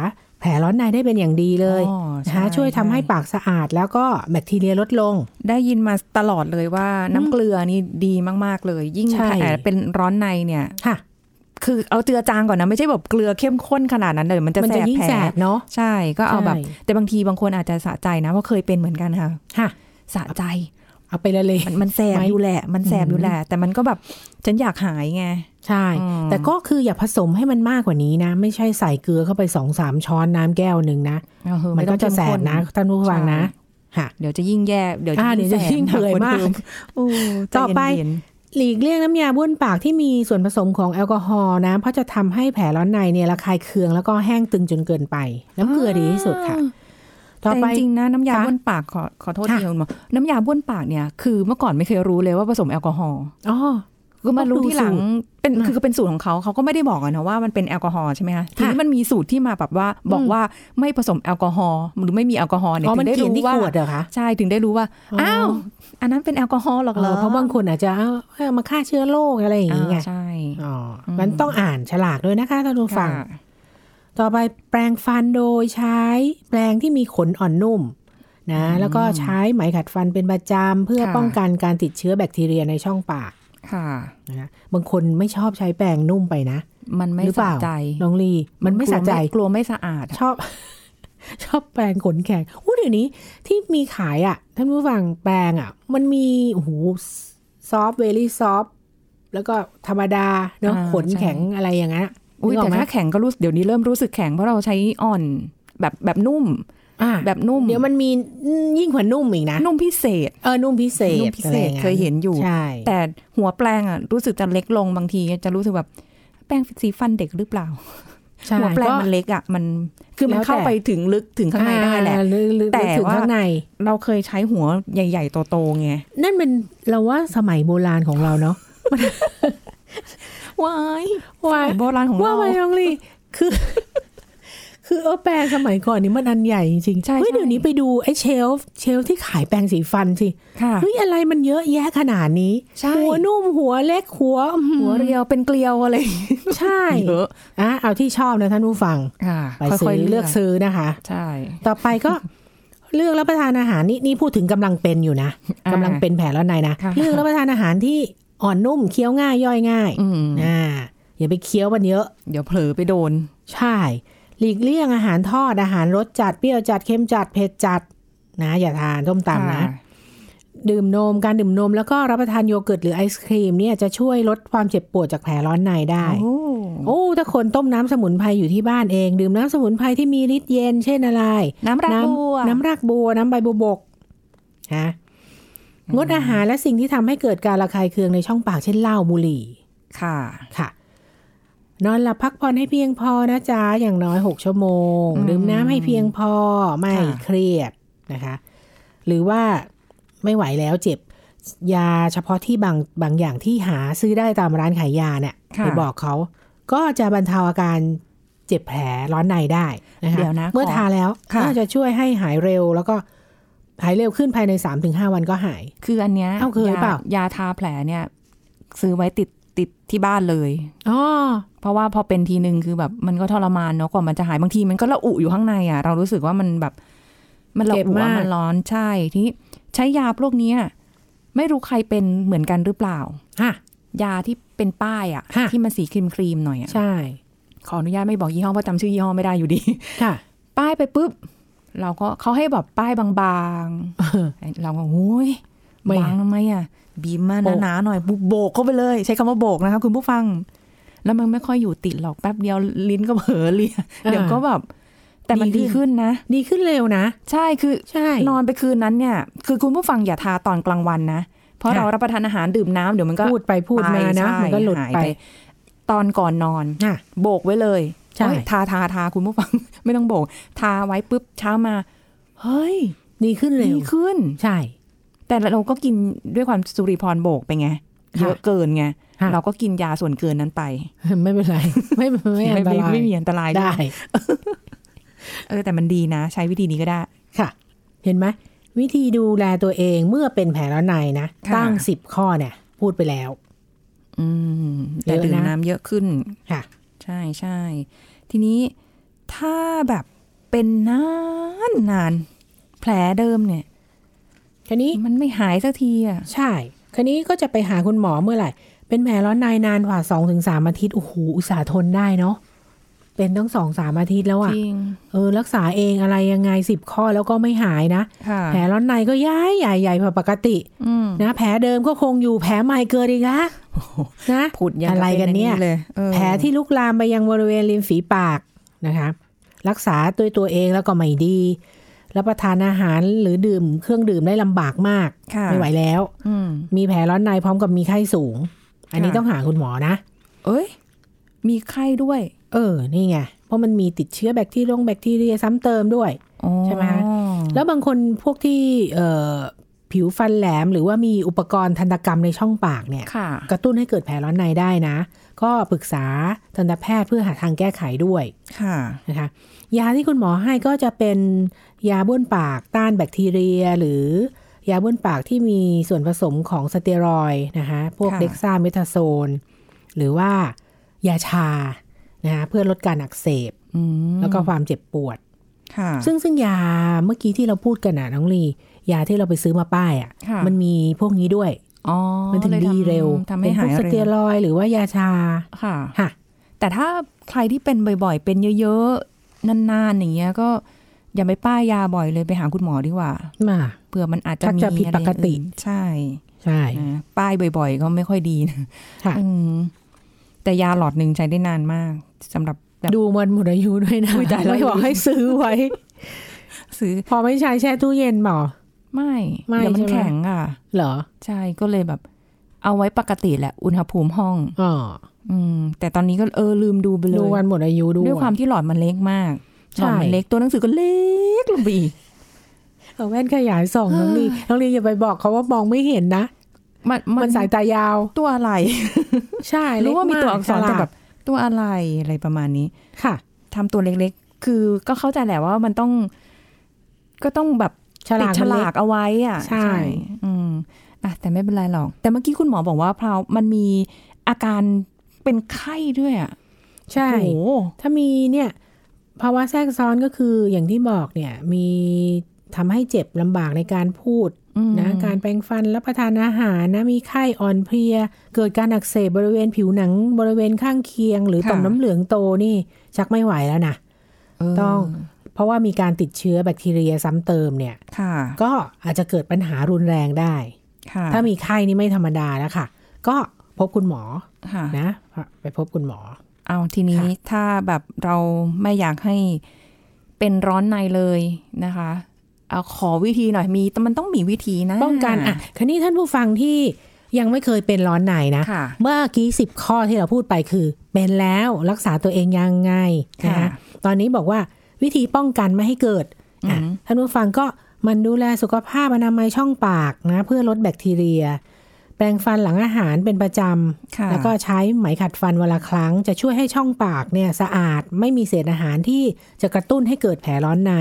B: แผลร้อนในได้เป็นอย่างดีเลย
D: อ๋อ
B: นะคะ
D: ใช่
B: ช่วยทำให้
D: ใช่
B: ปากสะอาดแล้วก็แบคทีเรียลดลง
D: ได้ยินมาตลอดเลยว่าน้ำเกลือนี่ดีมาก ๆ เลย ยิ่ง
B: ใช่
D: แผลเป็นร้อนในเนี่ย
B: ค่ะ
D: คือเอาเจือจางก่อนนะไม่ใช่แบบเกลือเข้มข้นขนาดนั้นเลยมันจะ
B: มัน
D: แส
B: จะ
D: บ
B: ยิ่ง
D: แผล
B: แสบเนาะ
D: ใช่ก็เอาแบบ
B: ใช่
D: แต่บางทีบางคนอาจจะสะใจนะเพราะเคยเป็นเหมือนกันค่ะ
B: ค่ะ
D: สะใจ
B: เอาไปละเลย
D: มันมันแสบ
B: ไหม
D: อยู่แหละ มันแสบอยู่แหละ แต่มันก็แบบฉันอยากหายไง
B: ใช่
D: อืม
B: แต่ก็คืออย่าผสมให้มันมากกว่านี้นะ ไม่ใช่ใส่เกลือเข้าไปสองสามช้อนน้ำแก้วหนึ่งนะ
D: เออ
B: มัน
D: ไต้
B: ก็
D: อง
B: จะแส
D: เข้
B: บ
D: ข้
B: นะท่านผู้ฟังนะ
D: ใช่
B: ค่ะ
D: เดี๋ยวจะยิ่งแย่ เดี๋ยว
B: อ่าเดี๋ยวจะยิ่ง
D: แสบ
B: เปื่อย
D: หนัก
B: มาก
D: ว่เดิโอ้ใจ
B: ต่อไป
D: เย็น
B: หลีกเลี่ยงน้ำยาบ้วนปากที่มีส่วนผสมของแอลกอฮอล์นะ เพราะจะทำให้แผลร้อนในเนี่ยระคายเคืองแล้วก็แห้งตึงจนเกินไป น้ำเกลือดีที่สุดค่ะต่อ
D: แต่
B: ไป
D: จริงๆนะน้ำยา
B: ค่ะ
D: บ้วนปากขอขอโทษ
B: ค่ะ
D: ทีคุณหมอน้ำยาบ้วนปากเนี่ยคือเมื่อก่อนไม่เคยรู้เลยว่าผสมแอลกอฮอล์
B: อ๋อ
D: ก็มารู้ที่หลัง
B: ดูสูตร
D: เป็น
B: อะ
D: คือก็เป็นสูตรของเขาเขาก็ไม่ได้บอกอะนะว่ามันเป็นแอลกอฮอล์ใช่ไหมคะทีนี้
B: ค่ะ
D: มันมีสูตรที่มาแบบว่าบอกว่าไม่ผสมแอลกอฮอล์หรือไม่มีแอลกอฮอล์เนี่ย
B: อ๋อ
D: ถึ
B: มัน
D: งได้
B: เขียน
D: รู้
B: ที่
D: ว่า
B: ขวดเหรอคะ
D: ใช่ถึงได้รู้ว่า
B: อ๋ออ้
D: อ้าวอันนั้นเป็นแอลกอฮอล์หรอก
B: เอ
D: เหรอ
B: อเพราะบางคนอาจจะเอาเอามาฆ่าเชื้อโรคอะไรอย่าง
D: อ่า
B: เงี้ย
D: ใช่
B: อ๋ออ
D: ม
B: มันต้องอ่านฉลากด้วยนะคะท่านผู้ฟัง
D: ค่ะ
B: ต่อไปแปรงฟันโดยใช้แปรงที่มีขนอ่อนนุ่มนะแล้วก็ใช้ไหมขัดฟันเป็นประจำเพื่อ
D: ค่ะ
B: ป้องกันการติดเชื้อแบคทีเรียในช่องปาก
D: ค่ะ
B: นะบางคนไม่ชอบใช้แปรงนุ่มไปนะ
D: มันไม่
B: หรือเป
D: สะ
B: ล่า
D: ใจ
B: น้องลี มันไม่
D: กลัว
B: สะใจ
D: กลัวไม่สะอาดอะ
B: ชอบ ชอบแปรงขนแข็งอู้เดี๋ยวนี้ที่มีขายอะท่านผู้ฟังแปรงอะ มันมีโอ้โหซอฟเวลี่ซอฟแล้วก็ธรรมดาเนาะขนแข็งอะไรอย่างเงี้ย
D: อุ้ย
B: นึกอ
D: แต่
B: อกไหม
D: ถ้าแข็งก็รู้สึกเดี๋ยวนี้เริ่มรู้สึกแข็งเพราะเราใช้อ่อนแบบแบบนุ่ม
B: อ่า
D: แบบนุ่ม
B: เดี๋ยวมันมียิ่งกว่านุ่มอีกนะ
D: นุ่มพิเศษ
B: เออ นุ่มพิเศษ
D: นุ่มพิเศษ
B: อะไรางงี้
D: เคยเห็นอยู่
B: ใช่
D: แต่หัวแปลงอะรู้สึกจะเล็กลงบางทีจะรู้สึกแบบแปรงสีฟันเด็กหรือเปล่า
B: ใช่
D: หัวแปลง
B: ก็
D: มันเล็กอะมันคือมัน
B: แล้วแต่
D: เข้าไปถึงลึกถึงข้างในได้แหละ
B: อ่าลึกลึก
D: แต่
B: ลึกถึง
D: ว่า
B: ข้างใน
D: เราเคยใช้หัวใหญ่ ๆ โตๆไง
B: นั่นเป็นเราว่าสมัยโบราณของเราเนาะ
D: ว้าย
B: ว่า
D: โบราณของ
B: ว่า
D: เรา
B: ไปน้องลีคือ คือเออแปรงสมัยก่อนนี่มันอันใหญ่จริงๆ
D: ใช่
B: เฮ้ย
D: ใช่
B: เดี๋ยวนี้ไปดูไอ้เชลฟ์เชลฟ์ที่ขายแปรงสีฟันสิ
D: ค่ะ
B: เฮ้ยอะไรมันเยอะแยะขนาดนี้
D: ใช่
B: หัวนุ่มหัวเล็กหัวอื้อ
D: หัวเรียวเป็นเกลียวอะไร
B: ใช่
D: เยอะ
B: อะเอาที่ชอบนะท่านผู้ฟัง
D: ค่ะ
B: ไปซื้อเลือกซื้อนะคะ
D: ใช่
B: ต่อไปก็เลือกรับประทานอาหารนี่นี่พูดถึงกำลังเป็นอยู่นะ
D: อ่ากำ
B: ลังเป็นแผลแล้วในนะ
D: ค่ะ
B: เลือกรับประทานอาหารที่อ่อนนุ่มเคี้ยวง่ายย่อยง่าย
D: อืม
B: อ่าอย่าไปเคี้ยวมันเยอะ
D: เดี๋ยวเผลอไปโดน
B: ใช่ หลีกเลี่ยงอาหารทอดอาหารรสจัดเปรี้ยวจัดเค็มจัดเผ็ดจัดนะ อย่าทานต้มตำนะดื่มนมการดื่มนมแล้วก็รับประทานโยเกิร์ตหรือไอศครีมเนี่ยจะช่วยลดความเจ็บปวดจากแผลร้อนในได้
D: โอ้
B: โอ้ถ้าคนต้มน้ำสมุนไพรอยู่ที่บ้านเอง ดื่มน้ำสมุนไพรที่มีฤทธิ์เย็น เช่นอะไร
D: น้ำรักบัว
B: น้ำรากบัว น้ำใบบัวบกฮะงดอาหารและสิ่งที่ทำให้เกิดการระคายเคืองในช่องปากเช่นเหล้าบุหรี่
D: ค่ะ
B: ค่ะ นอนหลับพักผ่อนให้เพียงพอนะจ๊ะ อย่างน้อยหกชั่วโมง
D: อืม
B: ดื่มน้ำให้เพียงพอ ไม่
D: ค่ะ
B: เครียดนะคะ หรือว่าไม่ไหวแล้วเจ็บยาเฉพาะที่บางบางอย่างที่หาซื้อได้ตามร้านขายยาเนี่ย
D: ค่ะ
B: ไปบอกเขา ก็จะบรรเทาอาการเจ็บแผลร้อนในได้นะคะ
D: เดี๋ยวนะ
B: เมื่อ
D: ขอ
B: ทาแล้ว
D: ค่ะ
B: ก็จะช่วยให้หายเร็วแล้วก็หายเร็วขึ้นภายในสามถึงห้าวันก็หาย
D: คืออันเนี้ย
B: เอ้าเคย
D: ยา
B: เปล่า
D: ยาทาแผลเนี่ย ซื้อไว้ติด ติดที่บ้านเลย
B: อ๋อ
D: เพราะว่าพอเป็นทีนึงคือแบบมันก็ทรมานเนาะกว่ามันจะหายบางทีมันก็ระอุอยู่ข้างในอะ เรารู้สึกว่ามันแบบ มันระ
B: เจ็บ
D: อุ
B: มา
D: อะ
B: ก
D: มันร้อนใช่ทีนี้ใช้ยาพวกเนี้ยไม่รู้ใครเป็นเหมือนกันหรือเปล่า
B: ฮะ
D: ยาที่เป็นป้ายอะ
B: ค่ะ
D: ที่มันสีครีมครีมๆหน่อยอะ
B: ใช่
D: ขออนุญาตไม่บอกยี่ห้อเพราะจำชื่อยี่ห้อไม่ได้อยู่ดี
B: ค่ะ
D: ป้ายไปปุ๊บเราก็เขาให้แบบป้ายบางๆเราก็โอ้ย
B: ไม่
D: บางทำไมอะ บีมมา
B: โบก
D: หนาๆหน่อยโบกเข้าไปเลย ใช้คำว่าโบกนะคะคุณผู้ฟัง แล้วมันไม่ค่อยอยู่ติดหรอกแป๊บเดียวลิ้นก็เผลอเลียเดี๋ยวก็แบบแต่มัน
B: ดี
D: ดี
B: ขึ้
D: ขึ้
B: น
D: นนะ
B: ดีขึ้นเร็วนะ
D: ใช่คือ
B: ใช่
D: นอนไปคืนนั้นเนี่ย คือคุณผู้ฟังอย่าทาตอนกลางวันนะ เพราะ
B: ค่ะ
D: เรารับประทานอาหารดื่มน้ำเดี๋ยวมันก็
B: พูดไปพูดมานะ
D: ใช่
B: มันก็หลุดา
D: ย
B: ไป
D: ตอนก่อนนอน
B: อะ
D: โบกไว้เลย
B: ใช่
D: โอ๊ยทาทาทาคุณผู้ฟัง ไม่ต้องโบก ทาไว้ปุ๊บเช้ามา เฮ้ย
B: ดีขึ้นเร็
D: ดี
B: ว
D: ขึ้น
B: ใช่
D: แต่เราก็กินด้วยความสุริพรโบกไปไง
B: ค่ะ
D: เยอะเกินไง
B: ค่ะ
D: เราก็กินยาส่วนเกินนั้นไป
B: ไม่เป็นไร ไม่ไม่อันตราย
D: ไม่มีอันตราย
B: ได้
D: เออ แต่มันดีนะ ใช้วิธีนี้ก็ได้
B: ค่ะ เห็นไหมวิธีดูแลตัวเองเมื่อเป็นแผลร้อนในนะ
D: ค่ะ
B: ตั้งสิบข้อเนี่ย พูดไปแล้ว
D: อืมแต่
B: เยอะนะ
D: ดื่มน้ำเยอะขึ้น
B: ค่ะ
D: ใช่ใช่ทีนี้ถ้าแบบเป็นนานนานแผลเดิมเนี่ย
B: คันนี้
D: มันไม่หายสักทีอะ
B: ใช่ คันนี้ก็จะไปหาคุณหมอเมื่อไหร่ เป็นแผลร้อนในนานกว่าสองถึงสามอาทิตย์ โอ้โห อุตส่าห์ทนได้เนาะ เป็นต้องสองสามอาทิตย์แล้วอะ
D: จริง
B: เออ รักษาเองอะไรยังไงสิบข้อแล้วก็ไม่หายนะ
D: ค่ะ
B: แผลร้อนในก็ย้ายใหญ่ใหญ่กว่าปกติ
D: อืม
B: นะ แผลเดิมก็คงอยู่ แผลใหม่เกิดอีกละนะ
D: ผุดยัง
B: อะไรกันเนี่ย
D: ป็เลยเออ
B: แผลที่ลุกลามไปยังบริเวณริมฝีปากนะคะ รักษาตัวตัวเองแล้วก็ไม่ดี รับประทานอาหารหรือดื่มเครื่องดื่มได้ลำบากมาก
D: ค่ะ
B: ไม่ไหวแล้ว
D: อืม
B: มีแผลร้อนในพร้อมกับมีไข้สูง อันนี้
D: ค่ะ
B: ต้องหาคุณหมอนะ
D: เอ้ย มีไข้ด้วย
B: เออ นี่ไง เพราะมันมีติดเชื้อแบคทีเรียแบคทีเรียซ้ำเติมด้วย
D: อ๋อ
B: ใช่ไหมคะแล้วบางคนพวกที่เอ่อ ผิวฟันแหลม หรือว่ามีอุปกรณ์ทันตกรรมในช่องปากเนี่ย
D: ค่ะ
B: กระตุ้นให้เกิดแผลร้อนในได้นะ ก็ปรึกษาทันตแพทย์เพื่อหาทางแก้ไขด้วย
D: ค่ะ
B: นะคะยาที่คุณหมอให้ก็จะเป็นยาบ้วนปากต้านแบคทีเรีย หรือยาบ้วนปากที่มีส่วนผสมของสเตียรอยด์นะคะพวก
D: ค่ะ
B: เด็กซ่าเมทาโซน หรือว่ายาชานะคะเพื่อลดการอักเสบ
D: อืม
B: แล้วก็ความเจ็บปวด
D: ค่ะ
B: ซึ่งซึ่งยาเมื่อกี้ที่เราพูดกันนะน้องลี ยาที่เราไปซื้อมาป้ายอะ
D: ค่ะ่ะ
B: มันมีพวกนี้ด้วย
D: อ๋อ
B: มันถึง
D: ลย
B: ดี
D: ทำ
B: เร็ว
D: ทำให้หาย
B: เป็นพวกสเตีย
D: เร็ว
B: รอยด์หรือว่ายาชา
D: ค่ะ
B: ค่ะ
D: แต่ถ้าใครที่เป็นบ่อยๆ เป็นเยอะๆ นานๆ อย่างเงี้ยก็อย่าไปป้ายยาบ่อยเลยไปหาคุณหมอดีกว่า
B: มา
D: เผื่อมันอาจจะ
B: ชัก
D: มี
B: จะผิด
D: อะไร
B: ปกติ
D: อื่นใช่
B: ใช่
D: นะป้ายบ่อย ๆ ก็ไม่ค่อยดีนะ
B: ค่ะ
D: อืมแต่ยาหลอดหนึ่งใช้ได้นานมากสำหรับแบบ
B: ดูมันหมดอายุด้วยนะ
D: อุ๊ยตายแล้ว
B: ไม่บอกให้ซื้อไว้
D: ซื้อ
B: พอไม่ใช้แช่ตู้เย็นเปล่า
D: ไม่
B: ไม่
D: เดี๋ยวมัน
B: ใช่ไหม
D: แข็งอะ
B: เหรอ
D: ใช่ก็เลยแบบ เอาไว้ปกติแหละ อุณหภูมิห้อง
B: อ๋อ
D: อืม แต่ตอนนี้ก็เออลืมดูไปเลย
B: ดูวันหมดอายุด้วย
D: ด้วยความที่หลอดมันเล็กมากห
B: ใช่
D: ลอดมันเล็กตัวหนังสือก็เล็กลงไปอีก
B: เอาแว่นขยายส่องน้องลีน้องลีอย่าไปบอกเขาว่ามองไม่เห็นนะ
D: มัน
B: มันสายตายาว
D: ตัวอะไร
B: ใช่
D: รู้ว่ามีตัวอักษร
B: เล็
D: แต่
B: มาก
D: แบบตัวอะไรอะไรประมาณนี้
B: ค่ะ
D: ทำตัวเล็กๆ คือก็เข้าใจแหละว่ามันต้อง ก็ต้องแบบ
B: ฉ
D: ติ
B: ลา
D: ด
B: ก
D: ฉ
B: มัน
D: ลา
B: เล็
D: กเอาไว้อะ
B: ใช่
D: อืมอะแต่ไม่เป็นไรหรอก แต่เมื่อกี้คุณหมอบอกว่าพราวมันมีอาการเป็นไข้ด้วยอะ
B: ใช่
D: โอ้โห
B: ถ้ามีเนี่ยภาวะแทรกซ้อนก็คืออย่างที่บอกเนี่ย มีทำให้เจ็บลำบากในการพูด
D: อืม
B: นะการแปรงฟันรับประทานอาหารนะมีไข้อ่อนเพลีย เกิดการอักเสบบริเวณผิวหนัง บริเวณข้างเคียง หรือต่อมน้ำเหลืองโตนี่ ชักไม่ไหวแล้วนะ
D: เออ
B: ต้อง เพราะว่ามีการติดเชื้อแบคทีเรียซ้ำเติมเนี่ย
D: ค่ะ
B: ก็อาจจะเกิดปัญหารุนแรงได้
D: ค่ะ
B: ถ้ามีไข้นี่ไม่ธรรมดาแล้วค่ะ ก็พบคุณหมอ
D: ค่ะ
B: นะไปพบคุณหมอ
D: เอาทีนี้
B: ค่ะ
D: ถ้าแบบเราไม่อยากให้เป็นร้อนในเลยนะคะเอาขอวิธีหน่อยมีแต่มันต้องมีวิธีนะ
B: ป้องกันอะคันนี้ท่านผู้ฟังที่ยังไม่เคยเป็นร้อนในนะ
D: ค่ะ
B: เมื่อกี้สิบข้อที่เราพูดไปคือ เป็นแล้วรักษาตัวเองยังไงนะ
D: ค่ะ
B: คะตอนนี้บอกว่า วิธีป้องกันไม่ให้เกิดอะ
D: อือหือ
B: ท่านผู้ฟังก็หมันดูแลสุขภาพอนามัยช่องปากนะเพื่อลดแบคทีเรีย แปรงฟันหลังอาหารเป็นประจ
D: ค่ะำ
B: แล้วก็ใช้ไหมขัดฟันวันละครั้ง จะช่วยให้ช่องปากเนี่ยสะอาดไม่มีเศษอาหารที่จะกระตุ้นให้เกิดแผลร้อนใน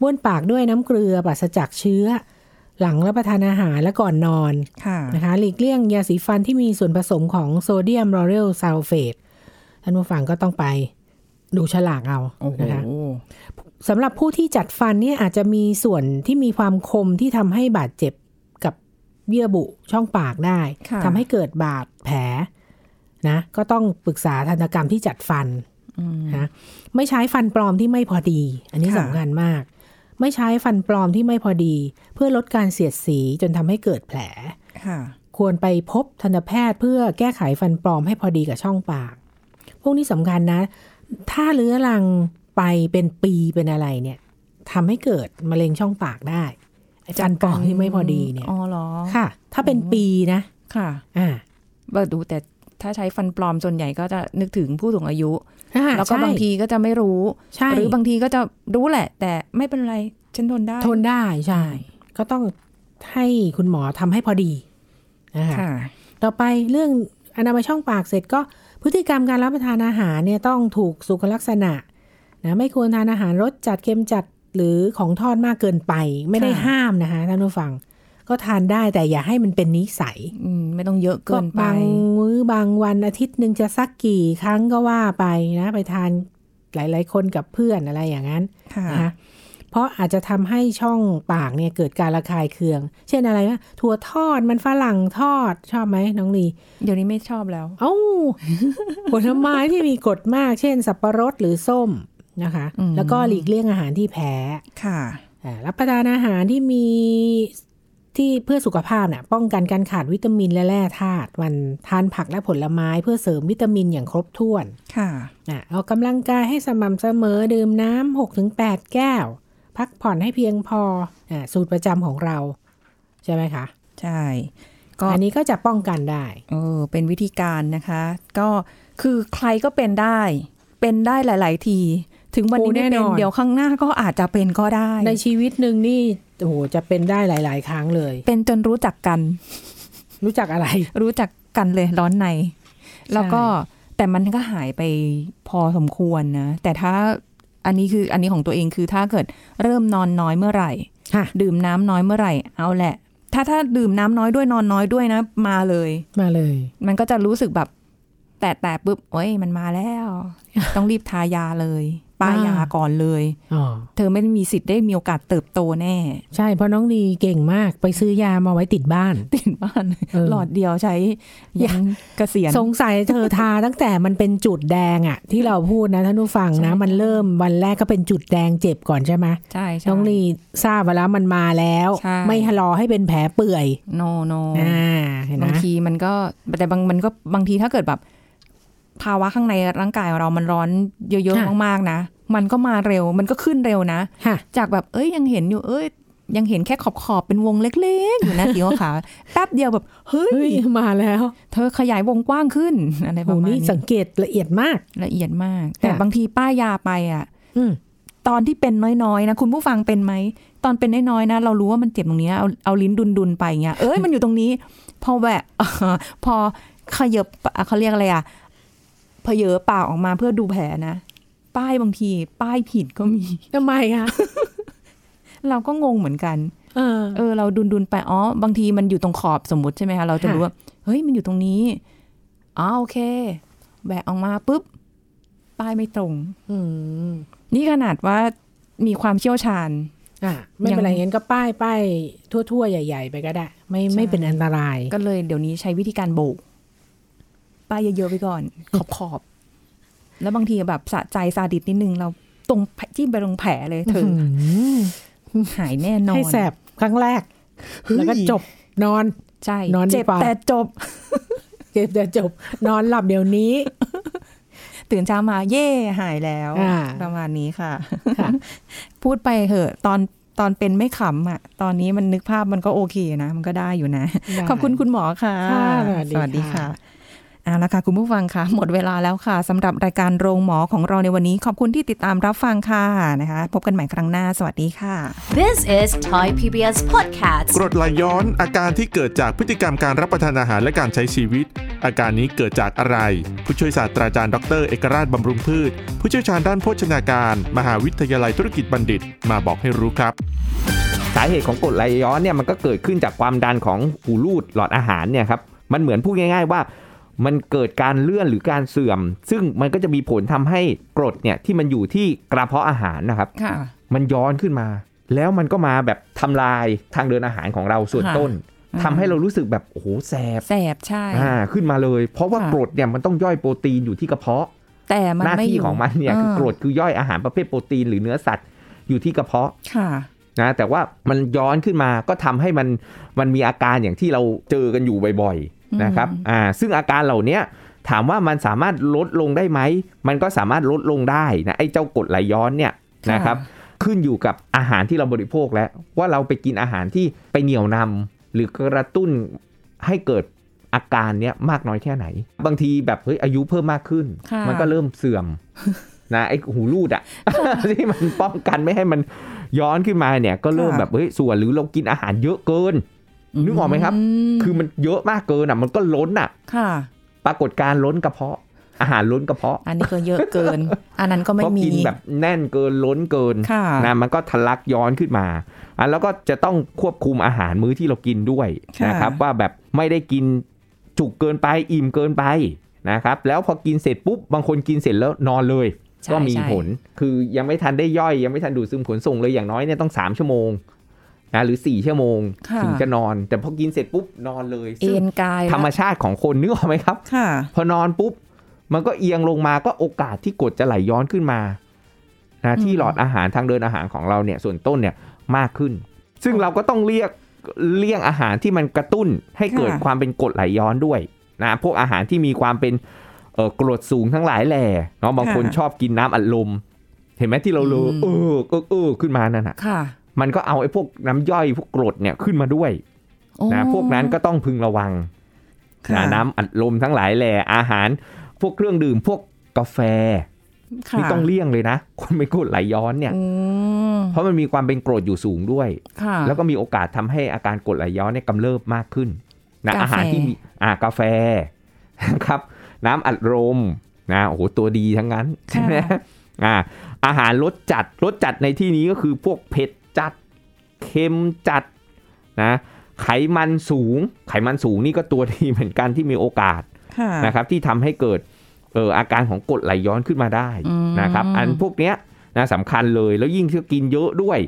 B: บ้วนปากด้วยน้ำเกลือปราศจากเชื้อ หลังรับประทานอาหารและก่อนนอน
D: ค่ะ
B: นะคะหลีกเลี่ยงยาสีฟันที่มีส่วนผสมของโซเดียมลอเรลซัลเฟตท่านผู้ฟังก็ต้องไป ดูฉลากเอา
D: โอ้โห
B: นะคะสำหรับผู้ที่จัดฟันเนี่ยอาจจะมีส่วนที่มีความคมที่ทำให้บาดเจ็บกับเยื่อบุช่องปากได้
D: ค่ะ
B: ทำให้เกิดบาดแผลนะก็ต้องปรึกษาทันตกรรมที่จัดฟัน
D: อืม
B: นะไม่ใช้ฟันปลอมที่ไม่พอดี อันนี้
D: ค่ะ
B: สำคัญมาก ไม่ใช้ฟันปลอมที่ไม่พอดี เพื่อลดการเสียดสีจนทำให้เกิดแผล
D: ค่ะ
B: ควรไปพบทันตแพทย์เพื่อแก้ไขฟันปลอมให้พอดีกับช่องปาก พวกนี้สำคัญนะ ถ้าเรื้อรังไปเป็นปีเป็นอะไรเนี่ยทำให้เกิดมะเร็งช่องปากได้ไอ้ฟันปลอมที่ไม่พอดีเนี่ย
D: อ๋อเหรอ
B: ค่ะ ถ้าเป็นปีนะ
D: ค่ะ
B: อ่า
D: เบิดดูแต่ถ้าใช้ฟันปลอมส่วนใหญ่ก็จะนึกถึงผู้สูงอายุ
B: อ่า
D: แล้วก็
B: ใช่
D: บางทีก็จะไม่รู้
B: ใช่
D: หรือบางทีก็จะรู้แหละ แต่ไม่เป็นไร ฉันทนได้
B: ทนได้ใช่ ก็ต้องให้คุณหมอทำให้พอดีนะคะ
D: ค่ะ
B: ต่อไปเรื่องอนามัยช่องปากเสร็จก็ พฤติกรรมการรับประทานอาหารเนี่ยต้องถูกสุขลักษณะนะไม่ควรทานอาหารรสจัดเค็มจัดหรือของทอดมากเกินไป ไม่ได้
D: ค่ะ
B: ห้ามนะคะท่านผู้ฟัง ก็ทานได้แต่อย่าให้มันเป็นนิสัย
D: อืมไม่ต้องเยอะเกินไป
B: บางมื้อบางวันอาทิตย์หนึ่งจะสักกี่ครั้งก็ว่าไปนะ ไปทานหลาย ๆ คนกับเพื่อนอะไรอย่างนั้น
D: ค่ะ
B: นะคะ เพราะอาจจะทำให้ช่องปากเนี่ยเกิดการระคายเคือง เช่นอะไรนะถั่วทอดมันฝรั่งทอดชอบไหมน้องลี
D: เดี๋ยวนี้ไม่ชอบแล้ว
B: เอ้าผลไม้ที่มีกรดมาก เช่น สับปะรดหรือส้มนะคะ
D: อืม
B: แล้วก็หลีกเลี่ยงอาหารที่แพ้
D: ค่ะ
B: อ่ารับประทานอาหารที่มีที่เพื่อสุขภาพน่ะป้องกันการขาดวิตามินและแร่ธาตุวันทานผักและผลไม้เพื่อเสริมวิตามินอย่างครบถ้วน
D: ค่ะ
B: อะออกกำลังกายให้สม่ำเสมอดื่มน้ำหกถึงแปดแก้ว พักผ่อนให้เพียงพออะสูตรประจำของเรา ใช่ไหมคะ
D: ใช่ก็
B: อันนี้ก็จะป้องกันได้
D: เออเป็นวิธีการนะคะ ก็คือใครก็เป็นได้ เป็นได้หลาย ๆ ที ถึงวันนี้
B: โอ้
D: ไม่
B: แน่
D: เป็น
B: นอน
D: เดี๋ยวข้างหน้าก็อาจจะเป็นก็ได้
B: ในชีวิตหนึ่งนี่โอ้โหจะเป็นได้หลาย ๆ ครั้งเลย
D: เป็นจนรู้จักกัน
B: รู้จักอะไร
D: รู้จักกันเลยร้อนใน แล้วก็แต่มันก็หายไปพอสมควรนะ แต่ถ้า อันนี้คืออันนี้ของตัวเองคือถ้าเกิดเริ่มนอนน้อยเมื่อไหร่
B: ค่ะ
D: ดื่มน้ำน้อยเมื่อไหร่ เอาแหละ ถ้าถ้าดื่มน้ำน้อยด้วยนอนน้อยด้วยนะ มาเลย
B: มาเลย
D: มันก็จะรู้สึกแบบ แต่แต่ปุ๊บเอ้ยมันมาแล้ว ต้องรีบทายาเลย ป้ายยา
B: อ่า
D: ก่อนเลย
B: อ๋อ
D: เธอไม่ได้มีสิทธิ์ได้มีโอกาสเติบโตแน่
B: ใช่เพราะน้องดีเก่งมากไปซื้อยามาไว้ติดบ้าน
D: ติดบ้าน
B: เออ
D: หลอดเดียวใช้ยันเกษียณ
B: สงสัยเธอทาตั้งแต่มันเป็นจุดแดงอะที่เราพูดนะท่านผู้ฟังนะ
D: ใช่
B: มันเริ่มวันแรกก็เป็นจุดแดงเจ็บก่อนใช่ไหม
D: ใช่ใช่
B: น้องลีทราบมาแล้วมันมาแล้ว
D: ใช่
B: ไม่รอให้เป็นแผลเปื่อย
D: โนโน
B: อ่าเห็นไหม
D: บางทีมันก็แต่บางมันก็บางทีถ้าเกิดแบบ ภาวะข้างในร่างกายของเรามันร้อนเยอะๆมากๆนะ มันก็มาเร็ว มันก็ขึ้นเร็วนะ
B: ค่ะ
D: จากแบบเอ้ยยังเห็นอยู่เอ้ยยังเห็นแค่ขอบขอบๆเป็นวงเล็กๆ อยู่นะสีขาวๆแป๊บเดียวแบบเฮ้
B: เฮ้
D: ย
B: ยมาแล้ว
D: เธอขยายวงกว้างขึ้นอะไรป
B: โห
D: ระมาณ
B: นี่
D: นี้
B: สังเกตละเอียดมาก
D: ละเอียดมาก แต่
B: ค่ะ
D: บางทีป้ายยาไปอะ
B: อืม
D: ตอนที่เป็นน้อยๆนะคุณผู้ฟังเป็นไหมตอนเป็นน้อยๆนะ เรารู้ว่ามันเจ็บตรงเนี้ยเอาเอาลิ้นดุนๆไปเงี้ยเอ้ยมันอยู่ตรงนี้ พอแบบพอขยับเขาเรียกอะไรอะ เพเยอปากออกมาเพื่อดูแผลนะ ป้ายบางที ป้ายผิดก็มี
B: ทำไมคะ
D: เราก็งงเหมือนกัน
B: เออ
D: เออ เราดุนดุนๆไปอ๋อบางทีมันอยู่ตรงขอบสมมติใช่ไหมคะเราจะ
B: ค่ะ
D: รู้ว่าเฮ้ยมันอยู่ตรงนี้อ๋อโอเคแบกออกมาปุ๊บ ป้ายไม่ตรง
B: อืม
D: นี่ขนาดว่ามีความเชี่ยวชาญ
B: อะไม่เป็นไร
D: ยัง
B: งั้นก็ป้ายป้ายทั่วๆ ใหญ่ ๆ ไปก็ได้ ไม่
D: ใช่
B: ไม่เป็นอันตราย
D: ก็เลยเดี๋ยวนี้ใช้วิธีการโบก ป้ายเยอะๆไปก่อน ขอบขอบๆแล้วบางทีแบบสะใจซาดิสนิดนึง เราตรงจิ้มไปตรงแผลเลยเธอหายแน่นอน
B: ให้แสบครั้งแรก แล้วก็จบนอน
D: ใช่
B: นอนดี
D: เจ็บ
B: กว่า
D: แต่จบ
B: เจ็บแต่จบ นอนหลับเดี๋ยวนี้
D: ตื่นเช้ามาเย่หายแล้ว
B: อ่า
D: ประมาณนี้ค่ะ
B: ค่ะ
D: พูดไปเหอะ ตอนตอนเป็นไม่ขำอะ ตอนนี้มันนึกภาพมันก็โอเคนะ มันก็ได้อยู่นะ
B: ได้
D: ขอบคุณคุณหมอค่ะ
B: ค่ะสวัสดีค่ะ
D: เอาละค่ะ คุณผู้ฟังค่ะ หมดเวลาแล้วค่ะสำหรับรายการโรงหมอของเราในวันนี้ ขอบคุณที่ติดตามรับฟังค่ะนะคะ พบกันใหม่ครั้งหน้า สวัสดีค่ะ
A: This is Thai PBS Podcast.
C: กรดไหลย้อนอาการที่เกิดจากพฤติกรรมการรับประทานอาหารและการใช้ชีวิต อาการนี้เกิดจากอะไร ผู้ช่วยศาสตราจารย์ดร เอกราชบำรุงพืช ผู้เชี่ยวชาญด้านโภชนาการ มหาวิทยาลัยธุรกิจบัณฑิต มาบอกให้รู้ครับ
E: สาเหตุของกรดไหลย้อนเนี่ยมันก็เกิดขึ้นจากความดันของหูรูดหลอดอาหารเนี่ยครับมันเหมือนพูดง่าย ๆ ว่า มันเกิดการเลื่อนหรือการเสื่อม ซึ่งมันก็จะมีผลทำให้กรดเนี่ยที่มันอยู่ที่กระเพาะอาหารนะครับ
D: ค่ะ
E: มันย้อนขึ้นมา แล้วมันก็มาแบบทำลายทางเดินอาหารของเราส่วน
D: ค่ะ
E: ต้น
D: อืม
E: ทำให้เรารู้สึกแบบโอ้โหแสบ
D: แสบใช่
E: อ่าขึ้นมาเลย เพราะว่า
D: ค่ะ
E: กรดเนี่ยมันต้องย่อยโปรตีนอยู่ที่กระเพาะ
D: แต่มัน
E: หน้า
D: ไม่
E: ที่
D: ยู่
E: ของมันเนี่ยคือกรดาคือย่อยอาหารประเภทโปรตีนหรือเนื้อสัตว์อยู่ที่กระเพาะ
D: ค่ะ
E: นะแต่ว่ามันย้อนขึ้นมาก็ทำให้มันมันมีอาการอย่างที่เราเจอกันอยู่บ่อย
D: อืม
E: ๆ นะครับอ่าซึ่งอาการเหล่าเนี้ยถามว่ามันสามารถลดลงได้ไหม มันก็สามารถลดลงได้นะไอ้เจ้ากรดไหลย้อนเนี่ยนะครับขึ้นอยู่กับอาหารที่เราบริโภคแล้ว ว่าเราไปกินอาหารที่ไปเหนี่ยวนำหรือกระตุ้นให้เกิดอาการเนี้ยมากน้อยแค่ไหน บางทีแบบเฮ้ยอายุเพิ่มมากขึ้น
D: ค่ะ
E: มันก็เริ่มเสื่อมนะไอ้หูรูดอะที่มันป้องกันไม่ให้มันย้อนขึ้นมาเนี่ยก็เริ่ม
D: ค่ะ
E: แบบเฮ้ยส่วนหรือเรากินอาหารเยอะเกิน นึกออกไหมครับ
D: ม
E: คือมันเยอะมากเกินอะมันก็ล้นอะ
D: ค่ะ
E: ปรากฏการณ์ล้นกระเพาะ อาหารล้นกระเพาะ
D: อันนี้ก็เยอะเกิน อันนั้นก็ไม่
E: เพราะ
D: มี
E: กินแบบแน่นเกินล้นเกิน
D: ค่ะ
E: นะมันก็ทะลักย้อนขึ้นมาอะแล้วก็จะต้องควบคุมอาหารมื้อที่เรากินด้วย
D: ค่ะ
E: นะครับ ว่าแบบไม่ได้กินจุกเกินไปอิ่มเกินไปนะครับ แล้วพอกินเสร็จปุ๊บบางคนกินเสร็จแล้วนอนเลย
D: ใช่
E: ก็มี
D: ใช่
E: ผล คือยังไม่ทันได้ย่อย ยังไม่ทันดูดซึมขนส่งเลยอย่างน้อยเนี่ยต้อง 3 ชั่วโมง นะหรือ 4 ชั่วโมง
D: ค่ะ
E: ถึงจะนอน แต่พอกินเสร็จปุ๊บนอนเลย
D: เอ็
E: ซึ่ง
D: นกาย
E: ธรรมชาติของคนนึกออกไหมครับ
D: ค่ะ
E: พอนอนปุ๊บ มันก็เอียงลงมาก็โอกาสที่กรดจะไหลย้อนขึ้นมานะที่
D: อืม
E: หลอดอาหารทางเดินอาหารของเราเนี่ยส่วนต้นเนี่ยมากขึ้น ซึ่งเราก็ต้องเรียกเลี่ยงอาหารที่มันกระตุ้นให้เกิดความเป็นกรดไหลย้อนด้วยนะพวกอาหารที่มีความเป็นเอ่อกรดสูงทั้งหลายแหล่เนาะบางคนชอบกินน้ำอัดลมเห็นไหมที่เราเลอเออเออเออขึ้นมานั่นน่ะ
D: ค่ะ
E: มันก็เอาไอ้พวกน้ำย่อยพวกกรดเนี่ยขึ้นมาด้วย
D: โอ้
E: นะพวกนั้นก็ต้องพึงระวัง
D: ค่ะ
E: นะน้ำอัดลมทั้งหลายแหล่อาหาร พวกเครื่องดื่มพวกกาแฟ
D: ค่ะ
E: นี่ต้องเลี่ยงเลยนะ คนเป็นกรดไหลย้อนเนี่ย
D: อืม
E: เพราะมันมีความเป็นกรดอยู่สูงด้วย
D: ค่ะ
E: แล้วก็มีโอกาสทำให้อาการกรดไหลย้อนเนี่ยกำเริบมากขึ้นนะ
D: กาแฟ
E: อาหารที่มีอ่ากาแฟนะครับ น้ำอัดลมนะโอ้โหตัวดีทั้งนั้นใช่ไหมอ่าอาหารรสจัดรสจัดในที่นี้ก็คือพวกเผ็ด จัดเค็มจัดนะไขมันสูง ไขมันสูงนี่ก็ตัวดีเหมือนกันที่มีโอกาส
D: ค่ะ
E: นะครับ ที่ทำให้เกิดเอออาการของกรดไหลย้อนขึ้นมาได้
D: อืม
E: นะครับ อันพวกเนี้ยนะสำคัญเลยแล้วยิ่งที่กินเยอะด้วย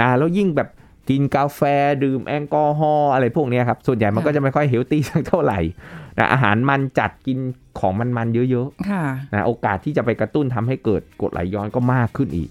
E: นะแล้วยิ่งแบบกินกาแฟดื่มแอลกอฮอล์อะไรพวกเนี้ยครับ ส่วนใหญ่มันก็จะไม่ค่อยเฮลตี้สักเท่าไหร่นะอาหารมันจัดกินของมันๆเยอะ
D: ค่ะ
E: ๆนะโอกาสที่จะไปกระตุ้นทำให้เกิดกรดไหลย้อนก็มากขึ้นอีก